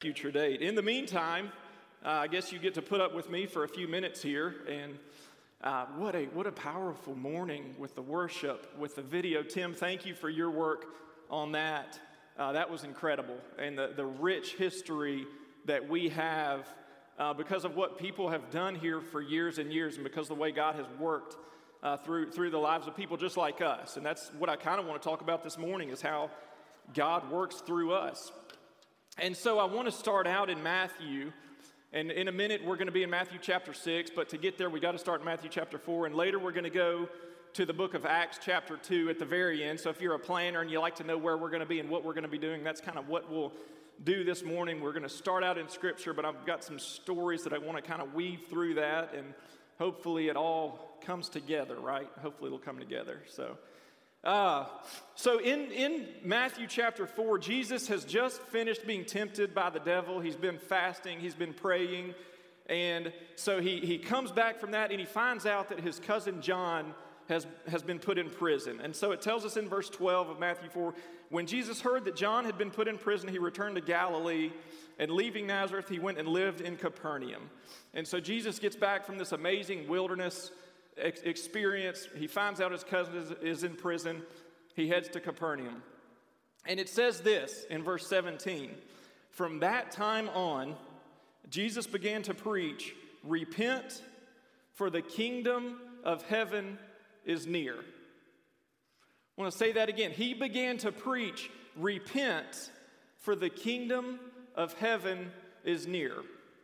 future date. In the meantime, uh, I guess you get to put up with me for a few minutes here. And uh, what, a, what a powerful morning with the worship, with the video. Tim, thank you for your work on that. Uh, that was incredible. And the, the rich history that we have uh, because of what people have done here for years and years, and because of the way God has worked uh, through, through the lives of people just like us. And that's what I kind of want to talk about this morning is how God works through us. And so I want to start out in Matthew. And in a minute, we're going to be in Matthew chapter 6. But to get there, we got to start in Matthew chapter 4. And later, we're going to go to the book of Acts chapter 2 at the very end. So if you're a planner and you like to know where we're going to be and what we're going to be doing, that's kind of what we'll do this morning. We're going to start out in Scripture, but I've got some stories that I want to kind of weave through that. And hopefully, it all comes together, right? Hopefully, it'll come together. So. Uh, so in, in Matthew chapter 4, Jesus has just finished being tempted by the devil. He's been fasting, he's been praying. And so he, he comes back from that and he finds out that his cousin John has, has been put in prison. And so it tells us in verse 12 of Matthew 4 when Jesus heard that John had been put in prison, he returned to Galilee. And leaving Nazareth, he went and lived in Capernaum. And so Jesus gets back from this amazing wilderness ex- experience. He finds out his cousin is, is in prison. He heads to Capernaum. And it says this in verse 17 From that time on, Jesus began to preach, Repent, for the kingdom of heaven is near. I want to say that again. He began to preach, Repent, for the kingdom of heaven is near.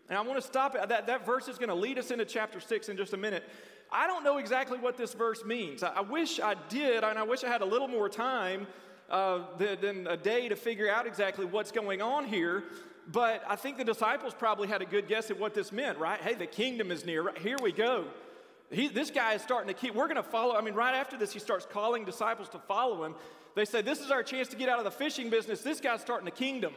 And I want to stop at that. That verse is going to lead us into chapter 6 in just a minute. I don't know exactly what this verse means. I, I wish I did, and I wish I had a little more time uh, than, a day to figure out exactly what's going on here. But I think the disciples probably had a good guess at what this meant, right? Hey, the kingdom is near. Right, here we go. He, this guy is starting to keep, we're going to follow. I mean, right after this, he starts calling disciples to follow him. They say, This is our chance to get out of the fishing business. This guy's starting a kingdom.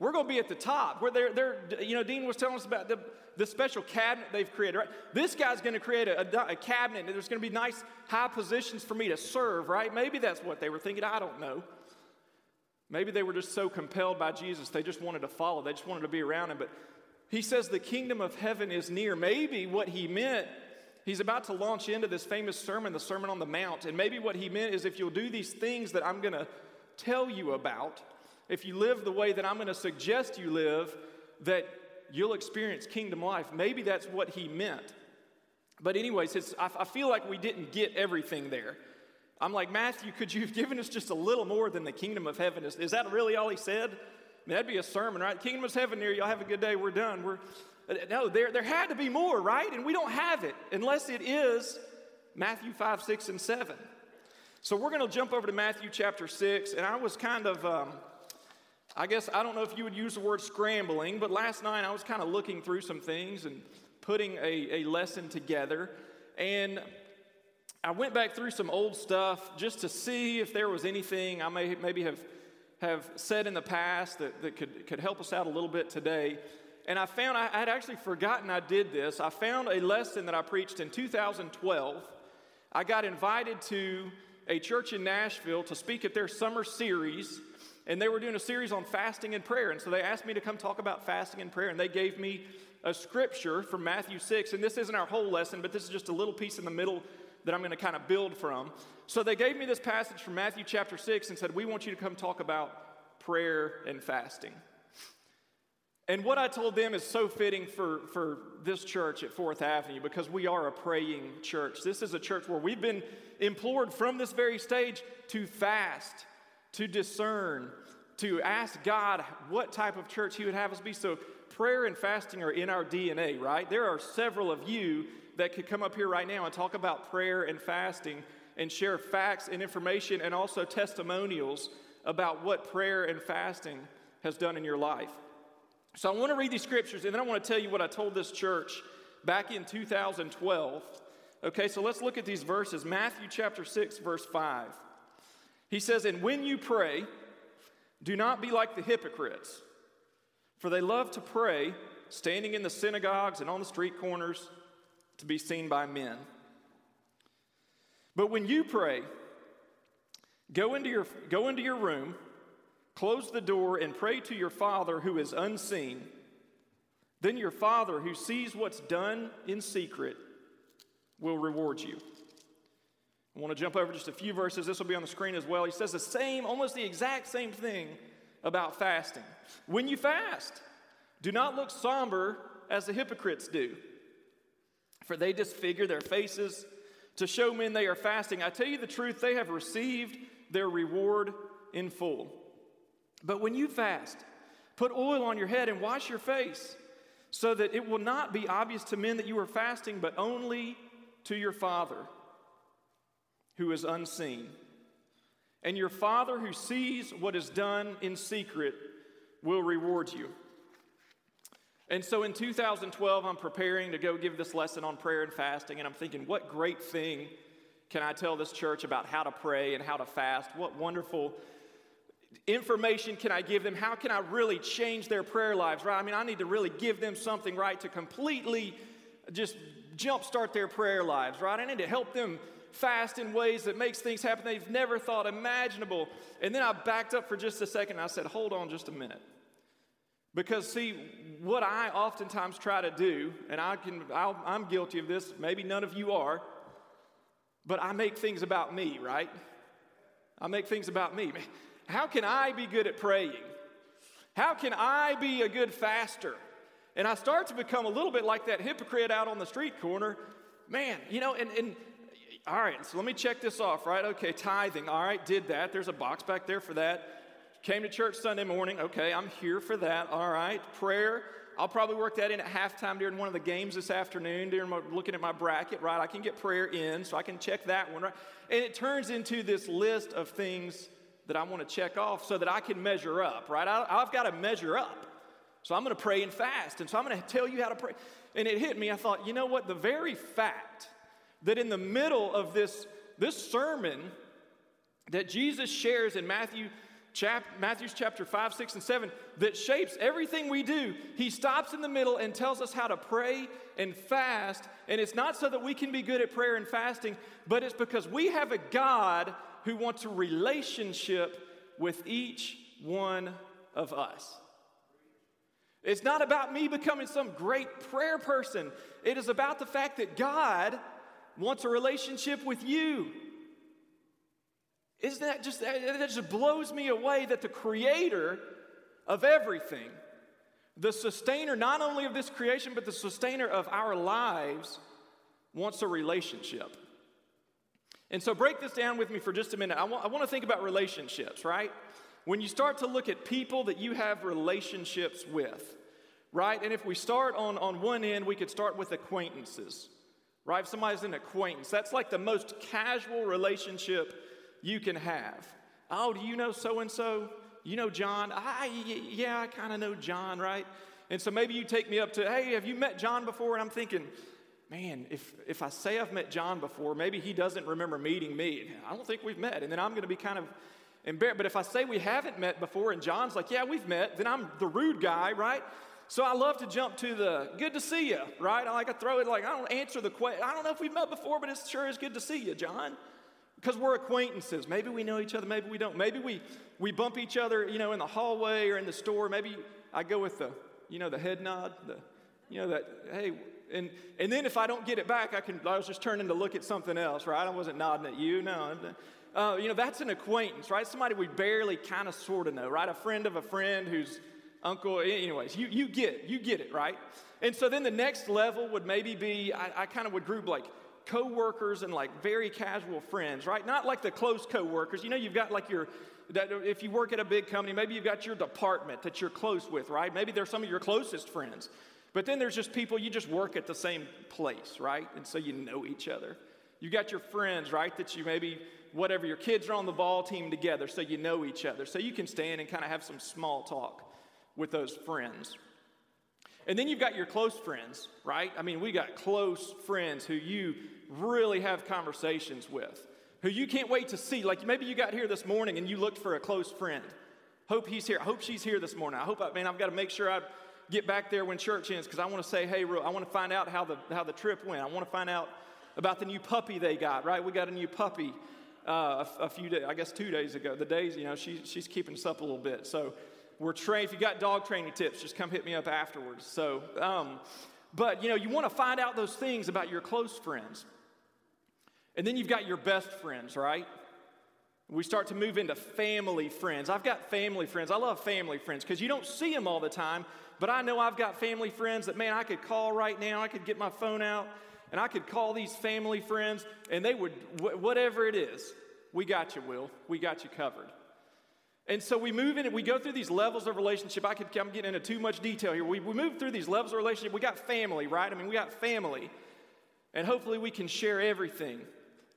We're going to be at the top. Where they're, they're, you know, Dean was telling us about the, the special cabinet they've created, right? This guy's going to create a, a, a cabinet, and there's going to be nice high positions for me to serve, right? Maybe that's what they were thinking. I don't know. Maybe they were just so compelled by Jesus, they just wanted to follow, they just wanted to be around him. But he says the kingdom of heaven is near. Maybe what he meant, he's about to launch into this famous sermon, the Sermon on the Mount. And maybe what he meant is if you'll do these things that I'm going to tell you about, if you live the way that I'm going to suggest you live, that you'll experience kingdom life. Maybe that's what he meant. But, anyways, I, I feel like we didn't get everything there. I'm like, Matthew, could you have given us just a little more than the kingdom of heaven? Is, is that really all he said? I mean, that'd be a sermon, right? Kingdom of heaven near. Y'all have a good day. We're done. We're uh, no, there, there had to be more, right? And we don't have it unless it is Matthew 5, 6, and 7. So we're going to jump over to Matthew chapter 6. And I was kind of, um, I guess, I don't know if you would use the word scrambling, but last night I was kind of looking through some things and putting a, a lesson together. And I went back through some old stuff just to see if there was anything I may maybe have, have said in the past that, that could, could help us out a little bit today. And I found I had actually forgotten I did this. I found a lesson that I preached in 2012. I got invited to a church in Nashville to speak at their summer series and they were doing a series on fasting and prayer. And so they asked me to come talk about fasting and prayer, and they gave me a scripture from Matthew 6. And this isn't our whole lesson, but this is just a little piece in the middle that I'm going to kind of build from. So they gave me this passage from Matthew chapter 6 and said, We want you to come talk about prayer and fasting. And what I told them is so fitting for, for this church at Fourth Avenue because we are a praying church. This is a church where we've been implored from this very stage to fast to discern, to ask God what type of church He would have us be. So, prayer and fasting are in our DNA, right? There are several of you that could come up here right now and talk about prayer and fasting and share facts and information and also testimonials about what prayer and fasting has done in your life. So, I want to read these scriptures and then I want to tell you what I told this church back in 2012. Okay, so let's look at these verses. Matthew chapter 6, verse 5. He says, And when you pray, do not be like the hypocrites, for they love to pray standing in the synagogues and on the street corners to be seen by men. But when you pray, go into your, go into your room, close the door and pray to your Father who is unseen. Then your Father who sees what's done in secret will reward you. I want to jump over just a few verses. This will be on the screen as well. He says the same, almost the exact same thing about fasting. When you fast, do not look somber as the hypocrites do, for they disfigure their faces to show men they are fasting. I tell you the truth, they have received their reward in full. But when you fast, put oil on your head and wash your face, so that it will not be obvious to men that you are fasting, but only to your Father who is unseen. And your Father who sees what is done in secret will reward you. And so in 2012, I'm preparing to go give this lesson on prayer and fasting, and I'm thinking, what great thing can I tell this church about how to pray and how to fast? What wonderful information can I give them? How can I really change their prayer lives, right? I mean, I need to really give them something, right, to completely just jumpstart their prayer lives, right? I need to help them fast in ways that makes things happen they've never thought imaginable. And then I backed up for just a second I said, hold on just a minute. Because, see, what I oftentimes try to do, and I can, i am guilty of this, maybe none of you are, but I make things about me, right? I make things about me. How can I be good at praying? How can I be a good faster? And I start to become a little bit like that hypocrite out on the street corner. Man, you know, and, and all right, so let me check this off, right? Okay, tithing. All right, did that. There's a box back there for that. Came to church Sunday morning. Okay, I'm here for that. All right. Prayer. I'll probably work that in at halftime during one of the games this afternoon, during my, looking at my bracket, right? I can get prayer in, so I can check that one, right? And it turns into this list of things that I want to check off so that I can measure up, right? I, I've got to measure up. So I'm going to pray and fast. And so I'm going to tell you how to pray. And it hit me. I thought, you know what? The very fact that in the middle of this, this sermon that Jesus shares in Matthew, chap, Matthew's chapter 5, 6, and 7 that shapes everything we do, he stops in the middle and tells us how to pray and fast. And it's not so that we can be good at prayer and fasting, but it's because we have a God who wants a relationship with each one of us. It's not about me becoming some great prayer person. It is about the fact that God wants a relationship with you. Isn't that just, that just blows me away that the creator of everything, the sustainer not only of this creation, but the sustainer of our lives, wants a relationship. And so, break this down with me for just a minute. I want, I want to think about relationships, right? When you start to look at people that you have relationships with, right? And if we start on, on one end, we could start with acquaintances right? If somebody's an acquaintance, that's like the most casual relationship you can have. Oh, do you know so and so? You know John? I, yeah, I kind of know John, right? And so maybe you take me up to, hey, have you met John before? And I'm thinking, man, if, if I say I've met John before, maybe he doesn't remember meeting me. I don't think we've met. And then I'm going to be kind of embarrassed. But if I say we haven't met before and John's like, yeah, we've met, then I'm the rude guy, right? So I love to jump to the good to see you, right? I like to throw it like, I don't answer the question. I don't know if we've met before, but it sure is good to see you, John. Because we're acquaintances. Maybe we know each other, maybe we don't. Maybe we, we bump each other, you know, in the hallway or in the store. Maybe I go with the, you know, the head nod, the, you know, that, hey, and, and then if I don't get it back, I can, I was just turning to look at something else, right? I wasn't nodding at you, no. Uh, you know, that's an acquaintance, right? Somebody we barely kind of sort of know, right? A friend of a friend who's, uncle, anyways, you, you get you get it, right? And so then the next level would maybe be, I, I kind of would group like co-workers and like very casual friends, right? Not like the close co-workers. You know, you've got like your, if you work at a big company, maybe you've got your department that you're close with, right? Maybe they're some of your closest friends. But then there's just people you just work at the same place, right? And so you know each other. You got your friends, right? That you maybe, whatever, your kids are on the ball team together, so you know each other. So you can stand and kind of have some small talk with those friends. And then you've got your close friends, right? I mean, we got close friends who you really have conversations with, who you can't wait to see. Like maybe you got here this morning and you looked for a close friend. Hope he's here. I hope she's here this morning. I hope, I, man, I've got to make sure I get back there when church ends because I want to say, hey, I want to find out how the, how the trip went. I want to find out about the new puppy they got, right? We got a new puppy uh, a, a, few days, I guess two days ago. The days, you know, she, she's keeping us up a little bit. So we're trained. If you got dog training tips, just come hit me up afterwards. So, um, but you know, you want to find out those things about your close friends. And then you've got your best friends, right? We start to move into family friends. I've got family friends. I love family friends because you don't see them all the time, but I know I've got family friends that, man, I could call right now. I could get my phone out and I could call these family friends and they would, whatever it is, we got you, Will. We got you covered. And so we move in, and we go through these levels of relationship. I could, I'm getting into too much detail here. We, we move through these levels of relationship. We got family, right? I mean, we got family. And hopefully we can share everything.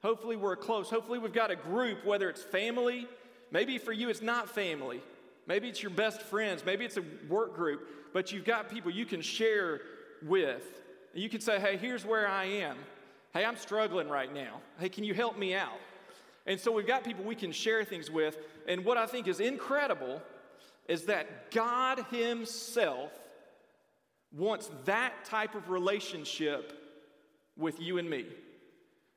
Hopefully we're close. Hopefully we've got a group, whether it's family, maybe for you it's not family. Maybe it's your best friends. Maybe it's a work group, but you've got people you can share with. You can say, hey, here's where I am. Hey, I'm struggling right now. Hey, can you help me out? And so we've got people we can share things with. And what I think is incredible is that God Himself wants that type of relationship with you and me.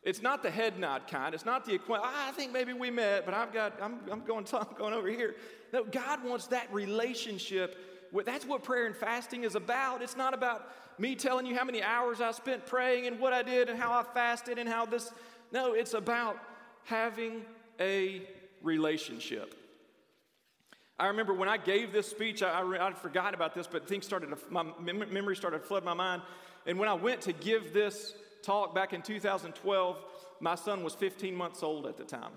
It's not the head nod kind. It's not the acquaintance. Ah, I think maybe we met, but I've got, I'm, I'm going, I'm going over here. No, God wants that relationship. With, that's what prayer and fasting is about. It's not about me telling you how many hours I spent praying and what I did and how I fasted and how this. No, it's about having a relationship. I remember when I gave this speech, I, I, I forgot about this, but things started, to, my memory started to flood my mind. And when I went to give this talk back in 2012, my son was 15 months old at the time.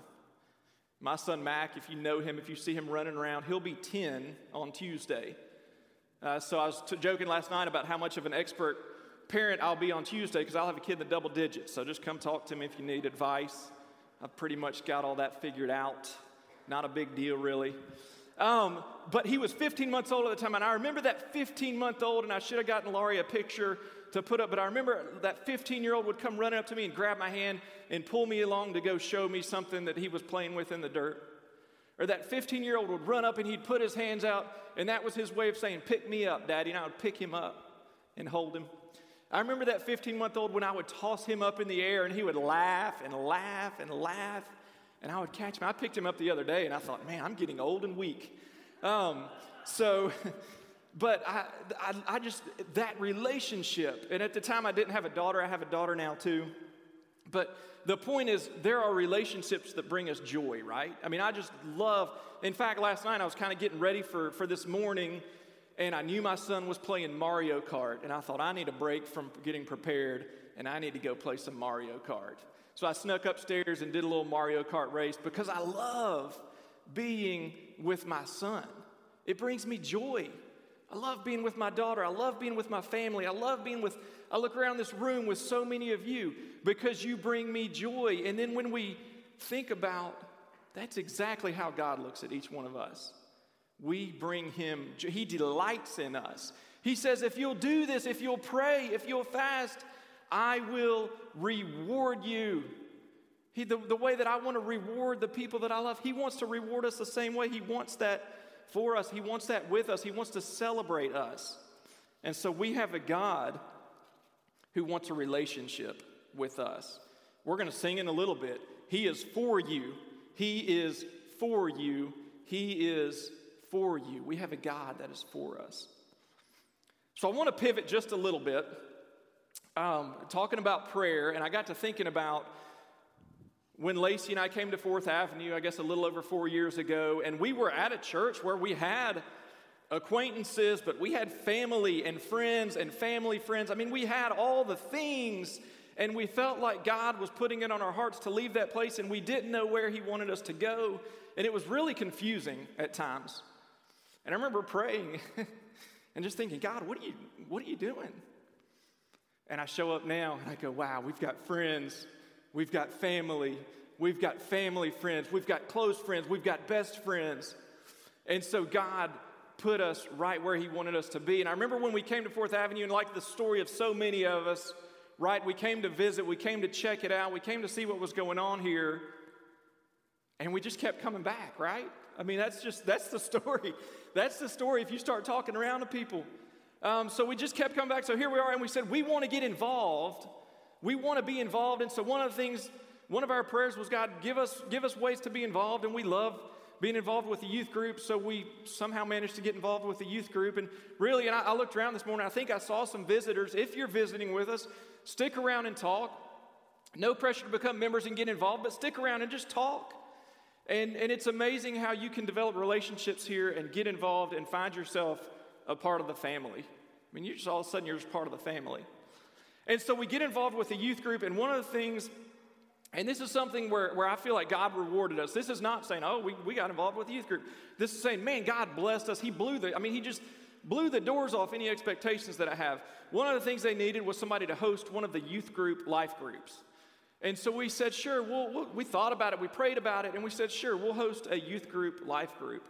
My son Mac, if you know him, if you see him running around, he'll be 10 on Tuesday. Uh, so I was t- joking last night about how much of an expert parent I'll be on Tuesday because I'll have a kid in the double digits. So just come talk to me if you need advice. I've pretty much got all that figured out. Not a big deal, really. Um, but he was 15 months old at the time, and I remember that 15 month old, and I should have gotten Laurie a picture to put up, but I remember that 15 year old would come running up to me and grab my hand and pull me along to go show me something that he was playing with in the dirt. Or that 15 year old would run up and he'd put his hands out, and that was his way of saying, Pick me up, Daddy. And I would pick him up and hold him. I remember that 15 month old when I would toss him up in the air and he would laugh and laugh and laugh, and I would catch him. I picked him up the other day and I thought, man, I'm getting old and weak. Um, so, but I, I, I, just, that relationship, and at the time I didn't have a daughter, I have a daughter now too. But the point is, there are relationships that bring us joy, right? I mean, I just love, in fact, last night I was kind of getting ready for, for this morning and I knew my son was playing Mario Kart, and I thought, I need a break from getting prepared, and I need to go play some Mario Kart. So I snuck upstairs and did a little Mario Kart race because I love being with my son. It brings me joy. I love being with my daughter. I love being with my family. I love being with, I look around this room with so many of you because you bring me joy. And then when we think about that's exactly how God looks at each one of us we bring him, he delights in us. He says, if you'll do this, if you'll pray, if you'll fast, I will reward you. He, the, the way that I want to reward the people that I love, He wants to reward us the same way. He wants that for us. He wants that with us. He wants to celebrate us. And so we have a God who wants a relationship with us. We're going to sing in a little bit. He is for you. He is for you. He is for you. We have a God that is for us. So I want to pivot just a little bit, um, talking about prayer, and I got to thinking about when Lacey and I came to Fourth Avenue, I guess a little over four years ago, and we were at a church where we had acquaintances, but we had family and friends and family friends. I mean, we had all the things, and we felt like God was putting it on our hearts to leave that place, and we didn't know where He wanted us to go. And it was really confusing at times. And I remember praying and just thinking, God, what are you, what are you doing? And I show up now and I go, wow, we've got friends, we've got family, we've got family friends, we've got close friends, we've got best friends. And so God put us right where He wanted us to be. And I remember when we came to Fourth Avenue, and like the story of so many of us, right, we came to visit, we came to check it out, we came to see what was going on here, and we just kept coming back, right? I mean, that's just, that's the story. That's the story if you start talking around to people. Um, so we just kept coming back. So here we are, and we said, we want to get involved. We want to be involved. And so one of the things one of our prayers was, God, give us, give us ways to be involved, and we love being involved with the youth group, so we somehow managed to get involved with the youth group. And really, and I, I looked around this morning, I think I saw some visitors. If you're visiting with us, stick around and talk. No pressure to become members and get involved, but stick around and just talk. And, and it's amazing how you can develop relationships here and get involved and find yourself a part of the family. I mean, you just all of a sudden you're just part of the family. And so we get involved with the youth group, and one of the things, and this is something where, where I feel like God rewarded us. This is not saying, oh, we, we got involved with the youth group. This is saying, man, God blessed us. He blew the, I mean, He just blew the doors off any expectations that I have. One of the things they needed was somebody to host one of the youth group life groups. And so we said, sure, we'll, we'll, we thought about it, we prayed about it, and we said, sure, we'll host a youth group, life group.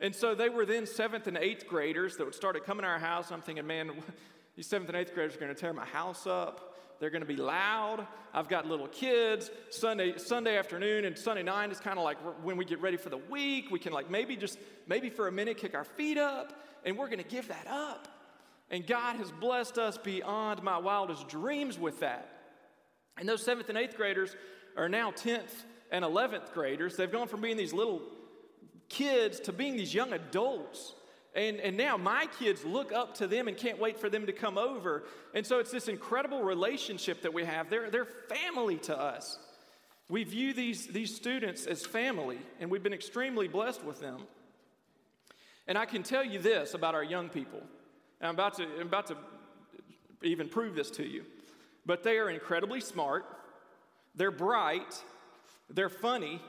And so they were then seventh and eighth graders that would start started coming to our house. I'm thinking, man, these seventh and eighth graders are going to tear my house up. They're going to be loud. I've got little kids. Sunday, Sunday afternoon and Sunday night is kind of like when we get ready for the week. We can like maybe just maybe for a minute kick our feet up, and we're going to give that up. And God has blessed us beyond my wildest dreams with that. And those seventh and eighth graders are now 10th and 11th graders. They've gone from being these little kids to being these young adults. And, and now my kids look up to them and can't wait for them to come over. And so it's this incredible relationship that we have. They're, they're family to us. We view these, these students as family, and we've been extremely blessed with them. And I can tell you this about our young people. I'm about to, I'm about to even prove this to you but they are incredibly smart, they're bright, they're funny,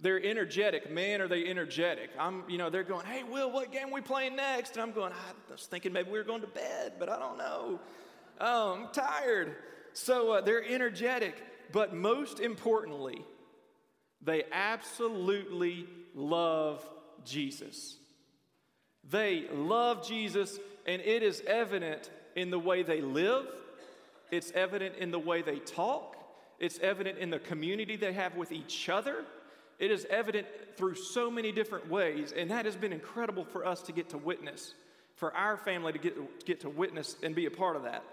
they're energetic. Man, are they energetic. I'm, you know, they're going, hey, Will, what game we playing next? And I'm going, I was thinking maybe we were going to bed, but I don't know. Oh, I'm tired. So uh, they're energetic, but most importantly, they absolutely love Jesus. They love Jesus, and it is evident in the way they live, it's evident in the way they talk, it's evident in the community they have with each other. It is evident through so many different ways, and that has been incredible for us to get to witness, for our family to get, get to witness and be a part of that.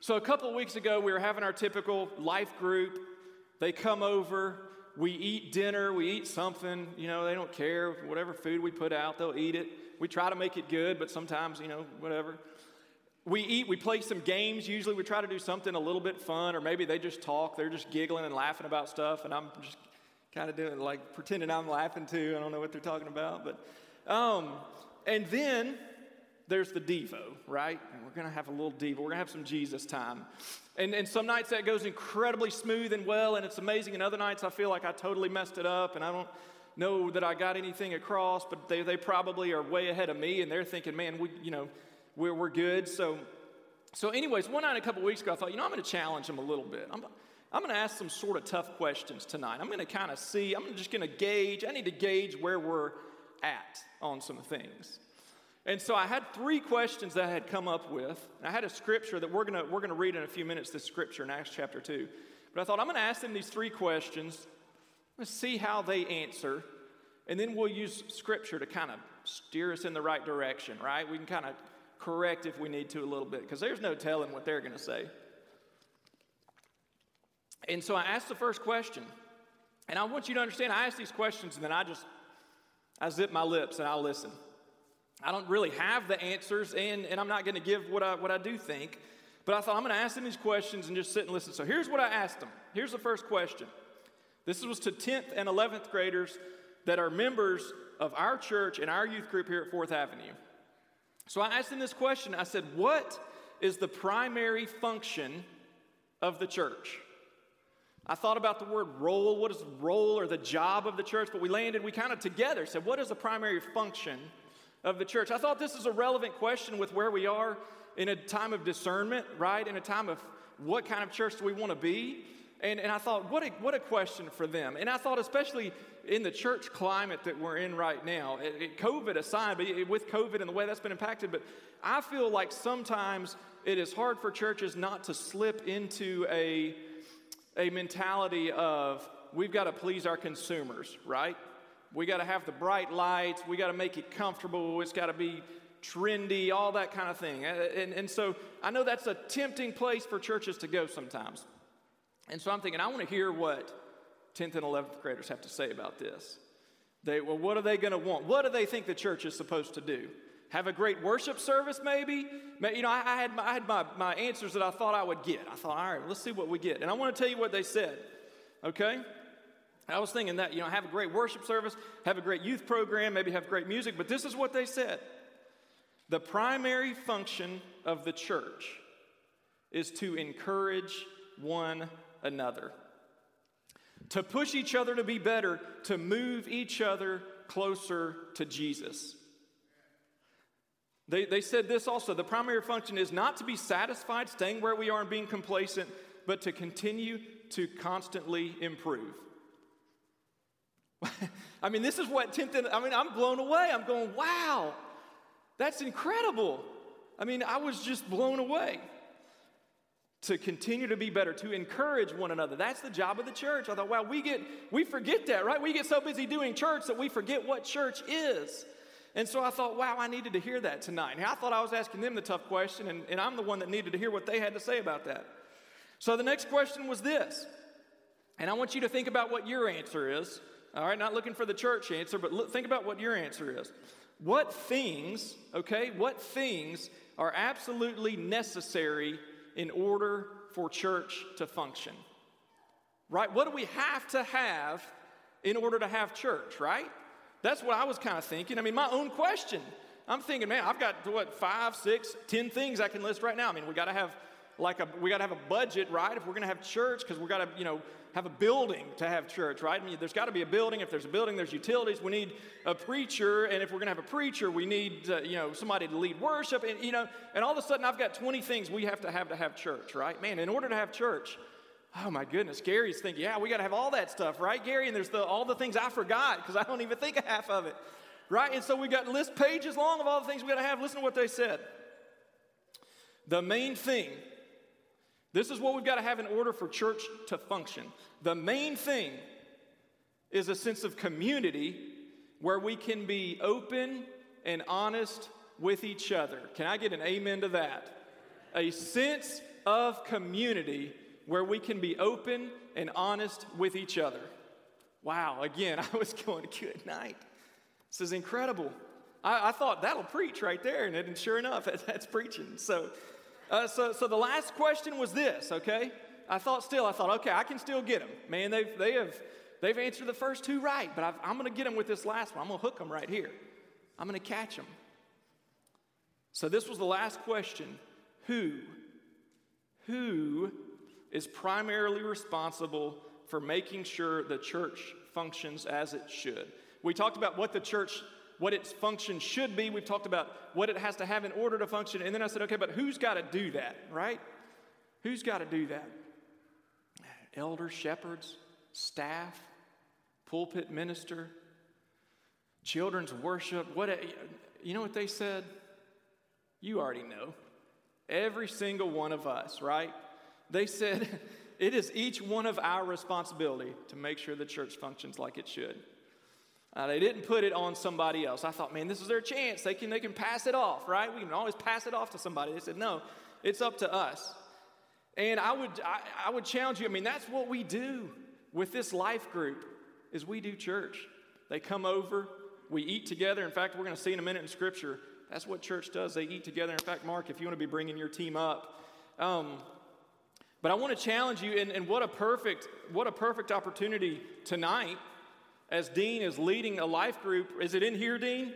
So, a couple weeks ago, we were having our typical life group. They come over, we eat dinner, we eat something, you know, they don't care. Whatever food we put out, they'll eat it. We try to make it good, but sometimes, you know, whatever we eat, we play some games. Usually we try to do something a little bit fun, or maybe they just talk. They're just giggling and laughing about stuff, and I'm just kind of doing like pretending I'm laughing too. I don't know what they're talking about, but um, and then there's the Devo, right? And we're gonna have a little Devo. We're gonna have some Jesus time. And, and some nights that goes incredibly smooth and well, and it's amazing. And other nights I feel like I totally messed it up, and I don't know that I got anything across, but they, they probably are way ahead of me, and they're thinking, man, we, you know, we're, we're good. So, so, anyways, one night a couple weeks ago, I thought, you know, I'm going to challenge them a little bit. I'm, I'm going to ask some sort of tough questions tonight. I'm going to kind of see, I'm just going to gauge, I need to gauge where we're at on some things. And so I had three questions that I had come up with. And I had a scripture that we're going to we're going to read in a few minutes, this scripture in Acts chapter 2. But I thought I'm going to ask them these three questions. Let's see how they answer. And then we'll use scripture to kind of steer us in the right direction, right? We can kind of correct if we need to a little bit, because there's no telling what they're going to say. And so I asked the first question, and I want you to understand I ask these questions and then I just I zip my lips and I listen. I don't really have the answers, and, and I'm not going to give what I, what I do think, but I thought I'm going to ask them these questions and just sit and listen. So here's what I asked them. Here's the first question. This was to 10th and 11th graders that are members of our church and our youth group here at Fourth Avenue. So I asked him this question. I said, What is the primary function of the church? I thought about the word role. What is the role or the job of the church? But we landed, we kind of together said, What is the primary function of the church? I thought this is a relevant question with where we are in a time of discernment, right? In a time of what kind of church do we want to be? And, and I thought, what a, what a question for them. And I thought, especially in the church climate that we're in right now, it, it, COVID aside, but it, with COVID and the way that's been impacted, but I feel like sometimes it is hard for churches not to slip into a, a mentality of we've got to please our consumers, right? We got to have the bright lights, we got to make it comfortable, it's got to be trendy, all that kind of thing. And, and, and so I know that's a tempting place for churches to go sometimes. And so I'm thinking, I want to hear what 10th and 11th graders have to say about this. They, well, what are they going to want? What do they think the church is supposed to do? Have a great worship service, maybe? You know, I, I had, my, I had my, my answers that I thought I would get. I thought, all right, let's see what we get. And I want to tell you what they said, okay? I was thinking that, you know, have a great worship service, have a great youth program, maybe have great music, but this is what they said. The primary function of the church is to encourage one another, to push each other to be better, to move each other closer to Jesus. They, they said this also the primary function is not to be satisfied staying where we are and being complacent, but to continue to constantly improve. I mean, this is what 10th, I mean, I'm blown away. I'm going, wow, that's incredible. I mean, I was just blown away. To continue to be better, to encourage one another. That's the job of the church. I thought, wow, we get, we forget that, right? We get so busy doing church that we forget what church is. And so I thought, wow, I needed to hear that tonight. And I thought I was asking them the tough question, and, and I'm the one that needed to hear what they had to say about that. So the next question was this, and I want you to think about what your answer is. All right, not looking for the church answer, but look, think about what your answer is. What things, okay, what things are absolutely necessary in order for church to function? Right? What do we have to have in order to have church, right? That's what I was kind of thinking. I mean, my own question. I'm thinking, man, I've got what five, six, ten things I can list right now. I mean, we got to have like a we got to have a budget, right? If we're going to have church, because we got to you know have a building to have church, right? I mean, there's got to be a building. If there's a building, there's utilities. We need a preacher, and if we're going to have a preacher, we need uh, you know somebody to lead worship, and you know, and all of a sudden I've got 20 things we have to have to have church, right? Man, in order to have church, oh my goodness, Gary's thinking, yeah, we got to have all that stuff, right, Gary? And there's the, all the things I forgot because I don't even think of half of it, right? And so we got list pages long of all the things we got to have. Listen to what they said. The main thing this is what we've got to have in order for church to function. The main thing is a sense of community where we can be open and honest with each other. Can I get an amen to that? A sense of community where we can be open and honest with each other. Wow, again, I was going, good night. This is incredible. I, I thought that'll preach right there, and, sure enough, that's preaching. So, uh, so, so the last question was this, okay? I thought still, I thought, okay, I can still get them. Man, they've, they have, they've answered the first two right, but i am going to get them with this last one. I'm going to hook them right here. I'm going to catch them. So this was the last question. Who, who is primarily responsible for making sure the church functions as it should? We talked about what the church what its function should be. We've talked about what it has to have in order to function. And then I said, okay, but who's got to do that, right? Who's got to do that? Elders, shepherds, staff, pulpit minister, children's worship. What a, you know what they said? You already know. Every single one of us, right? They said it is each one of our responsibility to make sure the church functions like it should. Uh, they didn't put it on somebody else. I thought, man, this is their chance. They can, they can pass it off, right? We can always pass it off to somebody. They said, no, it's up to us. And I would, I, I would challenge you. I mean, that's what we do with this life group is we do church. They come over, we eat together. In fact, we're going to see in a minute in Scripture. That's what church does. They eat together. In fact, Mark, if you want to be bringing your team up, um, but I want to challenge you, and, and what a perfect, what a perfect opportunity tonight as Dean is leading a life group. Is it in here, Dean?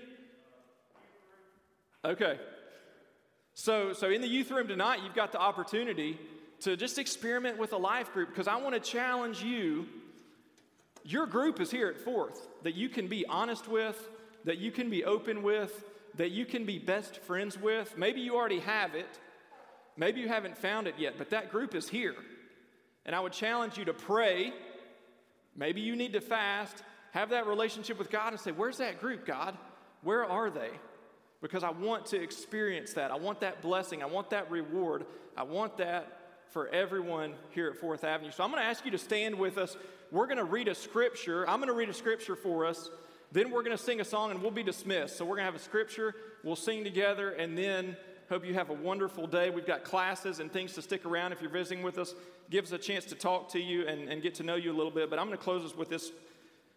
Okay. So, so in the youth room tonight, you've got the opportunity to just experiment with a life group because I want to challenge you. Your group is here at Fourth that you can be honest with, that you can be open with, that you can be best friends with. Maybe you already have it, maybe you haven't found it yet, but that group is here. And I would challenge you to pray. Maybe you need to fast have that relationship with God and say, Where's that group, God? Where are they? Because I want to experience that. I want that blessing. I want that reward. I want that for everyone here at Fourth Avenue. So I'm going to ask you to stand with us. We're going to read a scripture. I'm going to read a scripture for us. Then we're going to sing a song and we'll be dismissed. So we're going to have a scripture, we'll sing together, and then Hope you have a wonderful day. We've got classes and things to stick around if you're visiting with us. Give us a chance to talk to you and, and get to know you a little bit. But I'm going to close us with this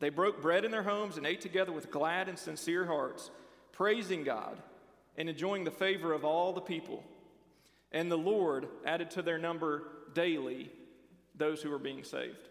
They broke bread in their homes and ate together with glad and sincere hearts, praising God and enjoying the favor of all the people. And the Lord added to their number daily those who were being saved.